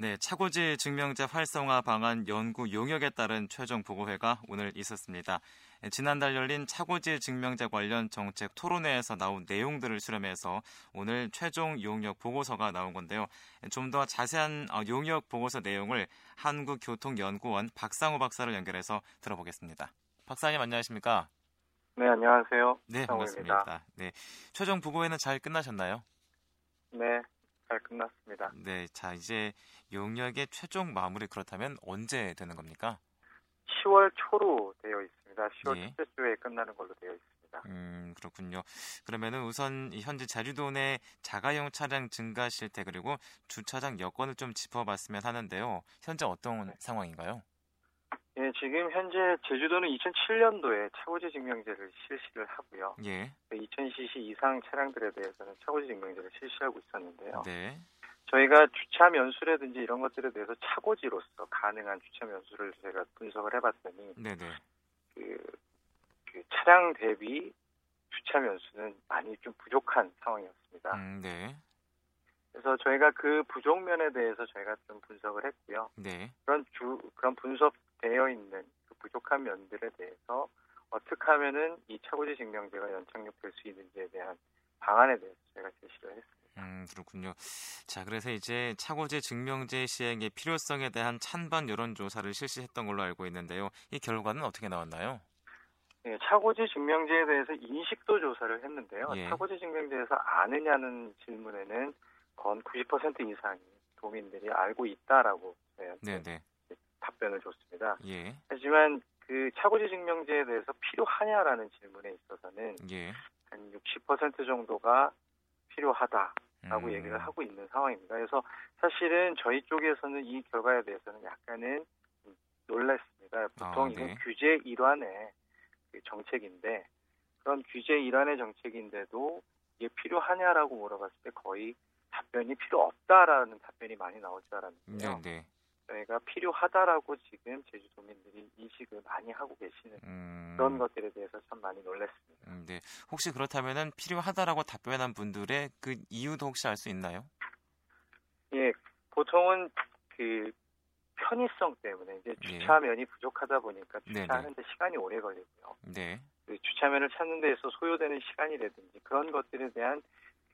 네, 차고지 증명제 활성화 방안 연구 용역에 따른 최종 보고회가 오늘 있었습니다. 지난달 열린 차고지 증명제 관련 정책 토론회에서 나온 내용들을 수렴해서 오늘 최종 용역 보고서가 나온 건데요. 좀 더 자세한 어, 용역 보고서 내용을 한국교통연구원 박상우 박사를 연결해서 들어보겠습니다. 박사님 안녕하십니까? 네, 안녕하세요. 네. 반갑습니다. 네, 최종 보고회는 잘 끝나셨나요? 네, 잘 끝났습니다. 네, 자 이제 용역의 최종 마무리 그렇다면 언제 되는 겁니까? 10월 초로 되어 있습니다. 10월 예. 첫째 주에 끝나는 걸로 되어 있습니다. 음, 그렇군요. 그러면은 우선 이 현재 제주도 내 자가용 차량 증가 실태 그리고 주차장 여건을 좀 짚어봤으면 하는데요. 현재 어떤 상황인가요? 예, 지금 현재 제주도는 2007년도에 차고지 증명제를 실시를 하고요. 예, 2000cc 이상 차량들에 대해서는 차고지 증명제를 실시하고 있었는데요. 네, 저희가 주차 면수라든지 이런 것들에 대해서 차고지로서 가능한 주차 면수를 제가 분석을 해봤더니 네, 네. 그, 그 차량 대비 주차 면수는 많이 좀 부족한 상황이었습니다. 음, 네, 그래서 저희가 그 부족면에 대해서 저희가 좀 분석을 했고요. 네, 그런 주 그런 분석 되어 있는 그 부족한 면들에 대해서 어떻게 하면은 이 차고지 증명제가 연착륙될 수 있는지에 대한 방안에 대해서 저희가 제시를 했습니다. 음, 그렇군요. 자, 그래서 이제 차고지 증명제 시행의 필요성에 대한 찬반 여론 조사를 실시했던 걸로 알고 있는데요. 이 결과는 어떻게 나왔나요? 예, 차고지 증명제에 대해서 인식도 조사를 했는데요. 예. 차고지 증명제에서 아느냐는 질문에는 건 90% 이상이 도민들이 알고 있다라고 네, 네, 답변을 줬습니다. 예, 하지만 그 차고지 증명제에 대해서 필요하냐라는 질문에 있어서는 예. 한 60% 정도가 필요하다라고 음, 얘기를 하고 있는 상황입니다. 그래서 사실은 저희 쪽에서는 이 결과에 대해서는 약간은 좀 놀랐습니다. 보통 아, 이건 네. 규제 일환의 그 정책인데 그런 규제 일환의 정책인데도 이게 필요하냐라고 물어봤을 때 거의 답변이 필요 없다라는 답변이 많이 나올 줄 알았는데요. 네, 네. 저희가 필요하다라고 지금 제주도민들이 인식을 많이 하고 계시는 음, 그런 것들에 대해서 참 많이 놀랐습니다. 음, 네. 혹시 그렇다면은 필요하다라고 답변한 분들의 그 이유도 혹시 알 수 있나요? 예, 보통은 그 편의성 때문에 이제 예. 주차면이 부족하다 보니까 네네. 주차하는데 시간이 오래 걸리고요. 네, 그 주차면을 찾는 데에서 소요되는 시간이라든지 그런 것들에 대한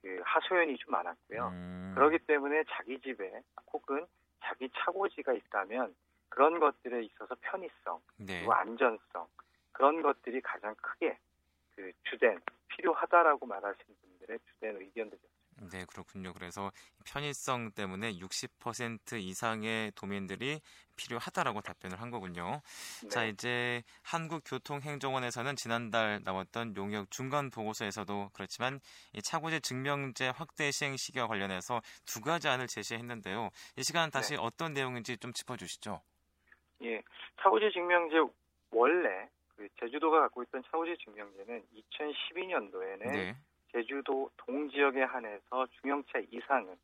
그 하소연이 좀 많았고요. 음, 그렇기 때문에 자기 집에 혹은 자기 차고지가 있다면 그런 것들에 있어서 편의성 네, 그리고 안전성 그런 것들이 가장 크게 그 주된 필요하다라고 말하시는 분들의 주된 의견들이었습니다. 네, 그렇군요. 그래서 편의성 때문에 60% 이상의 도민들이 필요하다라고 답변을 한 거군요. 자, 네. 이제 한국교통행정원에서는 지난달 나왔던 용역 중간 보고서에서도 그렇지만 이 차고지 증명제 확대 시행 시기와 관련해서 두 가지 안을 제시했는데요. 이 시간 다시 네. 어떤 내용인지 좀 짚어주시죠. 예, 차고지 증명제 원래 그 제주도가 갖고 있던 차고지 증명제는 2012년도에는 네, 제주도 동지역에 한해서 중형차 이상은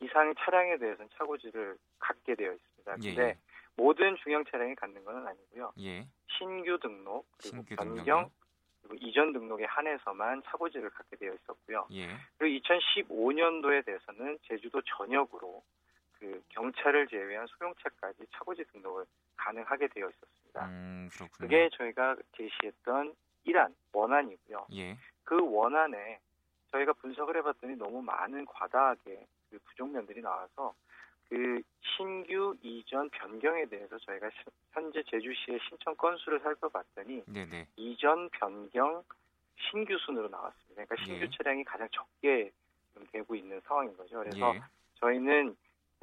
이상의 차량에 대해서는 차고지를 갖게 되어 있습니다. 예, 근데 예. 모든 중형 차량이 갖는 것은 아니고요. 예, 신규 등록 그리고 신규 변경? 그리고 이전 등록에 한해서만 차고지를 갖게 되어 있었고요. 예, 그리고 2015년도에 대해서는 제주도 전역으로 그 경차를 제외한 소형차까지 차고지 등록을 가능하게 되어 있었습니다. 음. 그게 저희가 제시했던 일안 원안이고요. 예, 그 원안에 저희가 분석을 해봤더니 너무 많은 과다하게 그 부족면들이 나와서 그 신규 이전 변경에 대해서 저희가 시- 현재 제주시의 신청 건수를 살펴봤더니 네, 네, 이전 변경 신규 순으로 나왔습니다. 그러니까 신규 예. 차량이 가장 적게 지금 되고 있는 상황인 거죠. 그래서 예, 저희는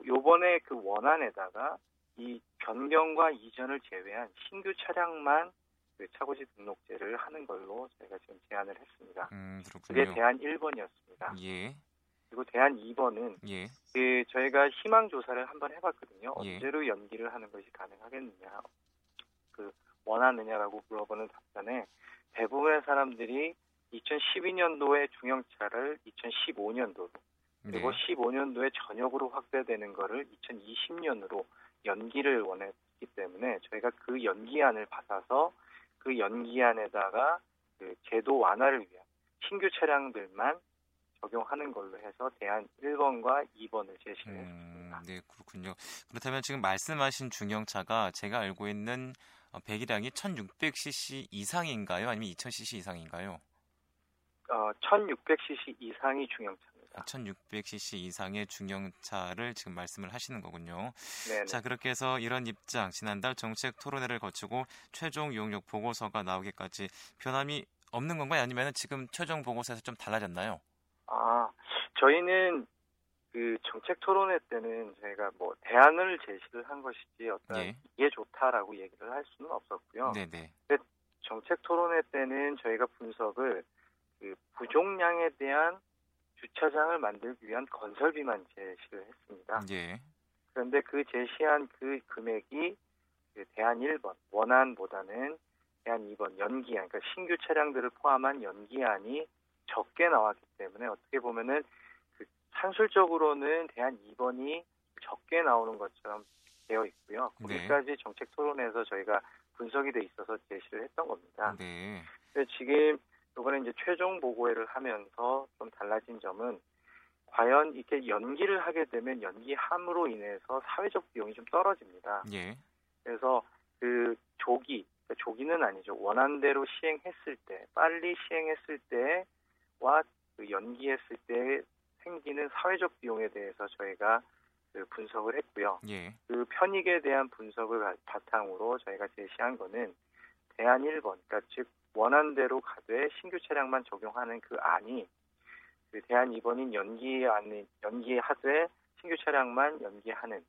요번에 그 원안에다가 이 변경과 이전을 제외한 신규 차량만 그 차고지 등록제를 하는 걸로 저희가 지금 제안을 했습니다. 음, 그게. 대안 1번이었습니다. 예, 그리고 대안 2번은 예, 그 저희가 희망 조사를 한번 해봤거든요. 예. 언제로 연기를 하는 것이 가능하겠느냐, 그 원하느냐라고 물어보는 답변에 대부분의 사람들이 2012년도에 중형차를 2015년도로 네, 그리고 15년도에 전역으로 확대되는 거를 2020년으로 연기를 원했기 때문에 저희가 그 연기안을 받아서 그 연기안에다가 그 제도 완화를 위한 신규 차량들만 적용하는 걸로 해서 대안 1번과 2번을 제시를 음, 했습니다. 네, 그렇군요. 그렇다면 지금 말씀하신 중형차가 제가 알고 있는 어, 배기량이 1600cc 이상인가요? 아니면 2000cc 이상인가요? 어, 1600cc 이상이 중형차 입니다. 1600cc 이상의 중형차를 지금 말씀을 하시는 거군요. 네. 자, 그렇게 해서 이런 입장, 지난달 정책 토론회를 거치고 최종 이용력 보고서가 나오기까지 변함이 없는 건가요? 아니면 지금 최종 보고서에서 좀 달라졌나요? 아, 저희는 그 정책 토론회 때는 저희가 뭐 대안을 제시를 한 것이지 어떤 예. 이게 좋다라고 얘기를 할 수는 없었고요. 네네. 정책 토론회 때는 저희가 분석을 그 부족량에 대한 주차장을 만들기 위한 건설비만 제시를 했습니다. 예. 그런데 그 제시한 그 금액이 그 대안 1번 원안보다는 대안 2번 연기안 그러니까 신규 차량들을 포함한 연기안이 적게 나왔기 때문에 어떻게 보면은 그 산술적으로는 대안 2번이 적게 나오는 것처럼 되어 있고요. 네. 거기까지 정책 토론에서 저희가 분석이 돼 있어서 제시를 했던 겁니다. 네. 지금 이번에 이제 최종 보고회를 하면서 좀 달라진 점은 과연 이렇게 연기를 하게 되면 연기함으로 인해서 사회적 비용이 좀 떨어집니다. 예. 그래서 그 조기, 그러니까 조기는 아니죠. 원안대로 시행했을 때, 빨리 시행했을 때와 그 연기했을 때 생기는 사회적 비용에 대해서 저희가 그 분석을 했고요. 예. 그 편익에 대한 분석을 바- 바탕으로 저희가 제시한 거는 대안 1번, 그러니까 즉 원안대로 가되 신규 차량만 적용하는 그 안이 그 대안 2번인 연기안이 연기하되 신규 차량만 연기하는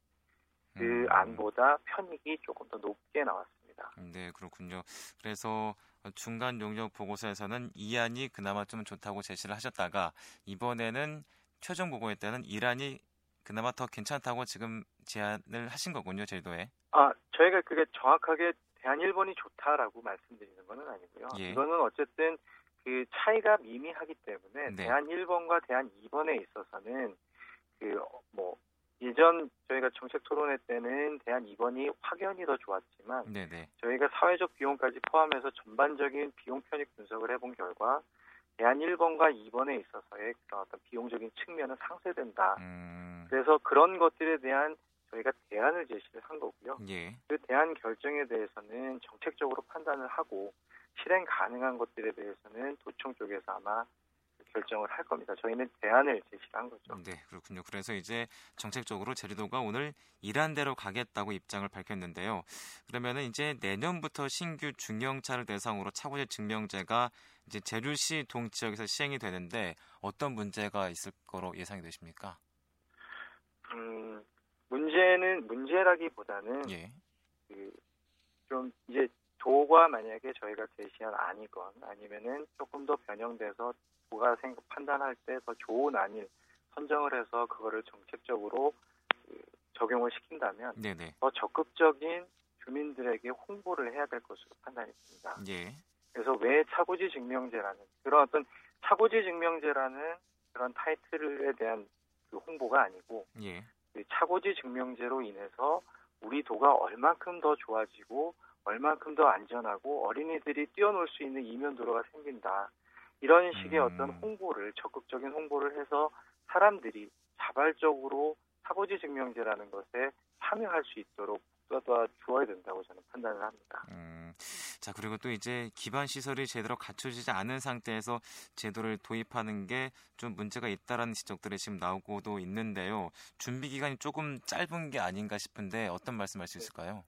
그 음. 안보다 편익이 조금 더 높게 나왔습니다. 네, 그렇군요. 그래서 중간 용역 보고서에서는 이 안이 그나마 좀 좋다고 제시를 하셨다가 이번에는 최종 보고회 때는 이란이 그나마 더 괜찮다고 지금 제안을 하신 거군요, 제도에. 아, 저희가 그게 정확하게 1번이 좋다라고 말씀드리는 건 아니고요. 예. 이거는 어쨌든 그 차이가 미미하기 때문에 네. 대안 1번과 대안 2번에 있어서는 그 뭐 예전 저희가 정책 토론회 때는 대안 2번이 확연히 더 좋았지만 네, 네. 저희가 사회적 비용까지 포함해서 전반적인 비용 편익 분석을 해본 결과 대안 1번과 2번에 있어서의 그런 어떤 비용적인 측면은 상쇄된다. 음. 그래서 그런 것들에 대한 저희가 대안을 제시를 한 거고요. 예. 그 대안 결정에 대해서는 정책적으로 판단을 하고 실행 가능한 것들에 대해서는 도청 쪽에서 아마 결정을 할 겁니다. 저희는 대안을 제시한 거죠. 네, 그렇군요. 그래서 이제 정책적으로 제주도가 오늘 이란대로 가겠다고 입장을 밝혔는데요. 그러면은 이제 내년부터 신규 중형차를 대상으로 차고지 증명제가 이제 제주시 동 지역에서 시행이 되는데 어떤 문제가 있을 거로 예상이 되십니까? 음, 문제는 문제라기보다는 예. 그좀 이제 도가 만약에 저희가 제시한 안이건 아니면은 조금 더 변형돼서 도가 생각 판단할 때 더 좋은 안을 선정을 해서 그거를 정책적으로 그 적용을 시킨다면 네네. 더 적극적인 주민들에게 홍보를 해야 될 것으로 판단했습니다. 예. 그래서 왜 차고지 증명제라는 그런 어떤 차고지 증명제라는 그런 타이틀에 대한 그 홍보가 아니고 예. 그 차고지 증명제로 인해서 우리 도가 얼만큼 더 좋아지고 얼만큼 더 안전하고 어린이들이 뛰어놀 수 있는 이면 도로가 생긴다. 이런 식의 음. 어떤 홍보를 적극적인 홍보를 해서 사람들이 자발적으로 차고지 증명제라는 것에 참여할 수 있도록 도와 주어야 된다고 저는 판단을 합니다. 음, 자 그리고 또 이제 기반 시설이 제대로 갖춰지지 않은 상태에서 제도를 도입하는 게 좀 문제가 있다라는 지적들이 지금 나오고도 있는데요. 준비 기간이 조금 짧은 게 아닌가 싶은데 어떤 말씀할 수 있을까요?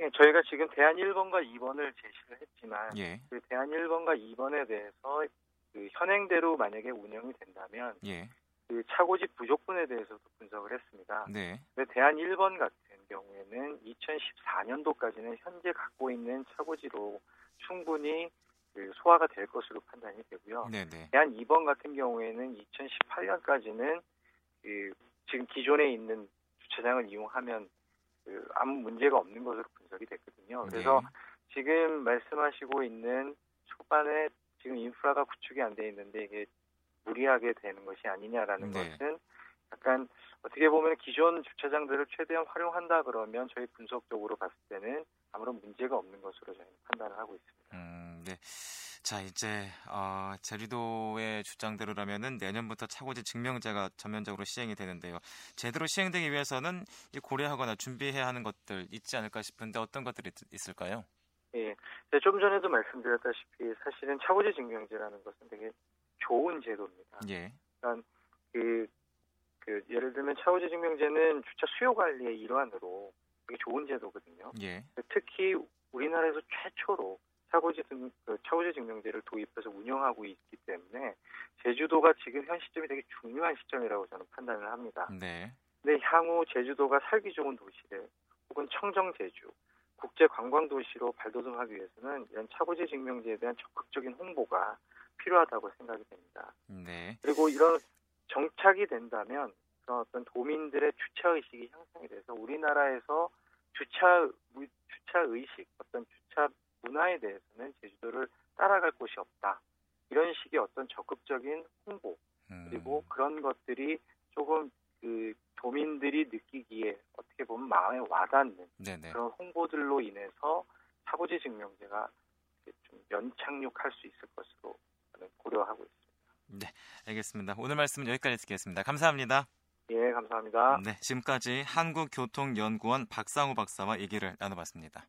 예, 저희가 지금 대안 1번과 2번을 제시를 했지만 예, 그 대안 1번과 2번에 대해서 그 현행대로 만약에 운영이 된다면 예, 그 차고지 부족분에 대해서도 분석을 했습니다. 네, 근데 대안 1번 같은 경우에는 2014년도까지는 현재 갖고 있는 차고지로 충분히 그 소화가 될 것으로 판단이 되고요. 네, 네, 대안 2번 같은 경우에는 2018년까지는 그 지금 기존에 있는 주차장을 이용하면 그 아무 문제가 없는 것으로 분석이 됐거든요. 그래서 네. 지금 말씀하시고 있는 초반에 지금 인프라가 구축이 안 돼 있는데 이게 무리하게 되는 것이 아니냐라는 네. 것은 약간 어떻게 보면 기존 주차장들을 최대한 활용한다 그러면 저희 분석적으로 봤을 때는 아무런 문제가 없는 것으로 저희는 판단을 하고 있습니다. 음, 네. 자 이제 어, 제주도의 주장대로라면은 내년부터 차고지 증명제가 전면적으로 시행이 되는데요. 제대로 시행되기 위해서는 고려하거나 준비해야 하는 것들 있지 않을까 싶은데 어떤 것들이 있을까요? 예, 좀 전에도 말씀드렸다시피 사실은 차고지 증명제라는 것은 되게 좋은 제도입니다. 예. 그러니까 그, 그 예를 들면 차고지 증명제는 주차 수요 관리의 일환으로 되게 좋은 제도거든요. 예. 특히 우리나라에서 최초로 차고지 등, 그 차고지 증명제를 도입해서 운영하고 있기 때문에 제주도가 지금 현 시점이 되게 중요한 시점이라고 저는 판단을 합니다. 네. 근데 향후 제주도가 살기 좋은 도시를 혹은 청정 제주, 국제 관광 도시로 발돋움하기 위해서는 이런 차고지 증명제에 대한 적극적인 홍보가 필요하다고 생각이 됩니다. 네. 그리고 이런 정착이 된다면 그런 어떤 도민들의 주차 의식이 형성이 돼서 우리나라에서 주차 주차 의식, 어떤 주차 문화에 대해서는 제주도를 따라갈 곳이 없다. 이런 식의 어떤 적극적인 홍보 그리고 음. 그런 것들이 조금 그 도민들이 느끼기에 어떻게 보면 마음에 와닿는 네네. 그런 홍보들로 인해서 사고지 증명제가 좀 연착륙할 수 있을 것으로 저는 고려하고 있습니다. 네, 알겠습니다. 오늘 말씀은 여기까지 듣겠습니다. 감사합니다. 예, 감사합니다. 네, 지금까지 한국교통연구원 박상우 박사와 얘기를 나눠봤습니다.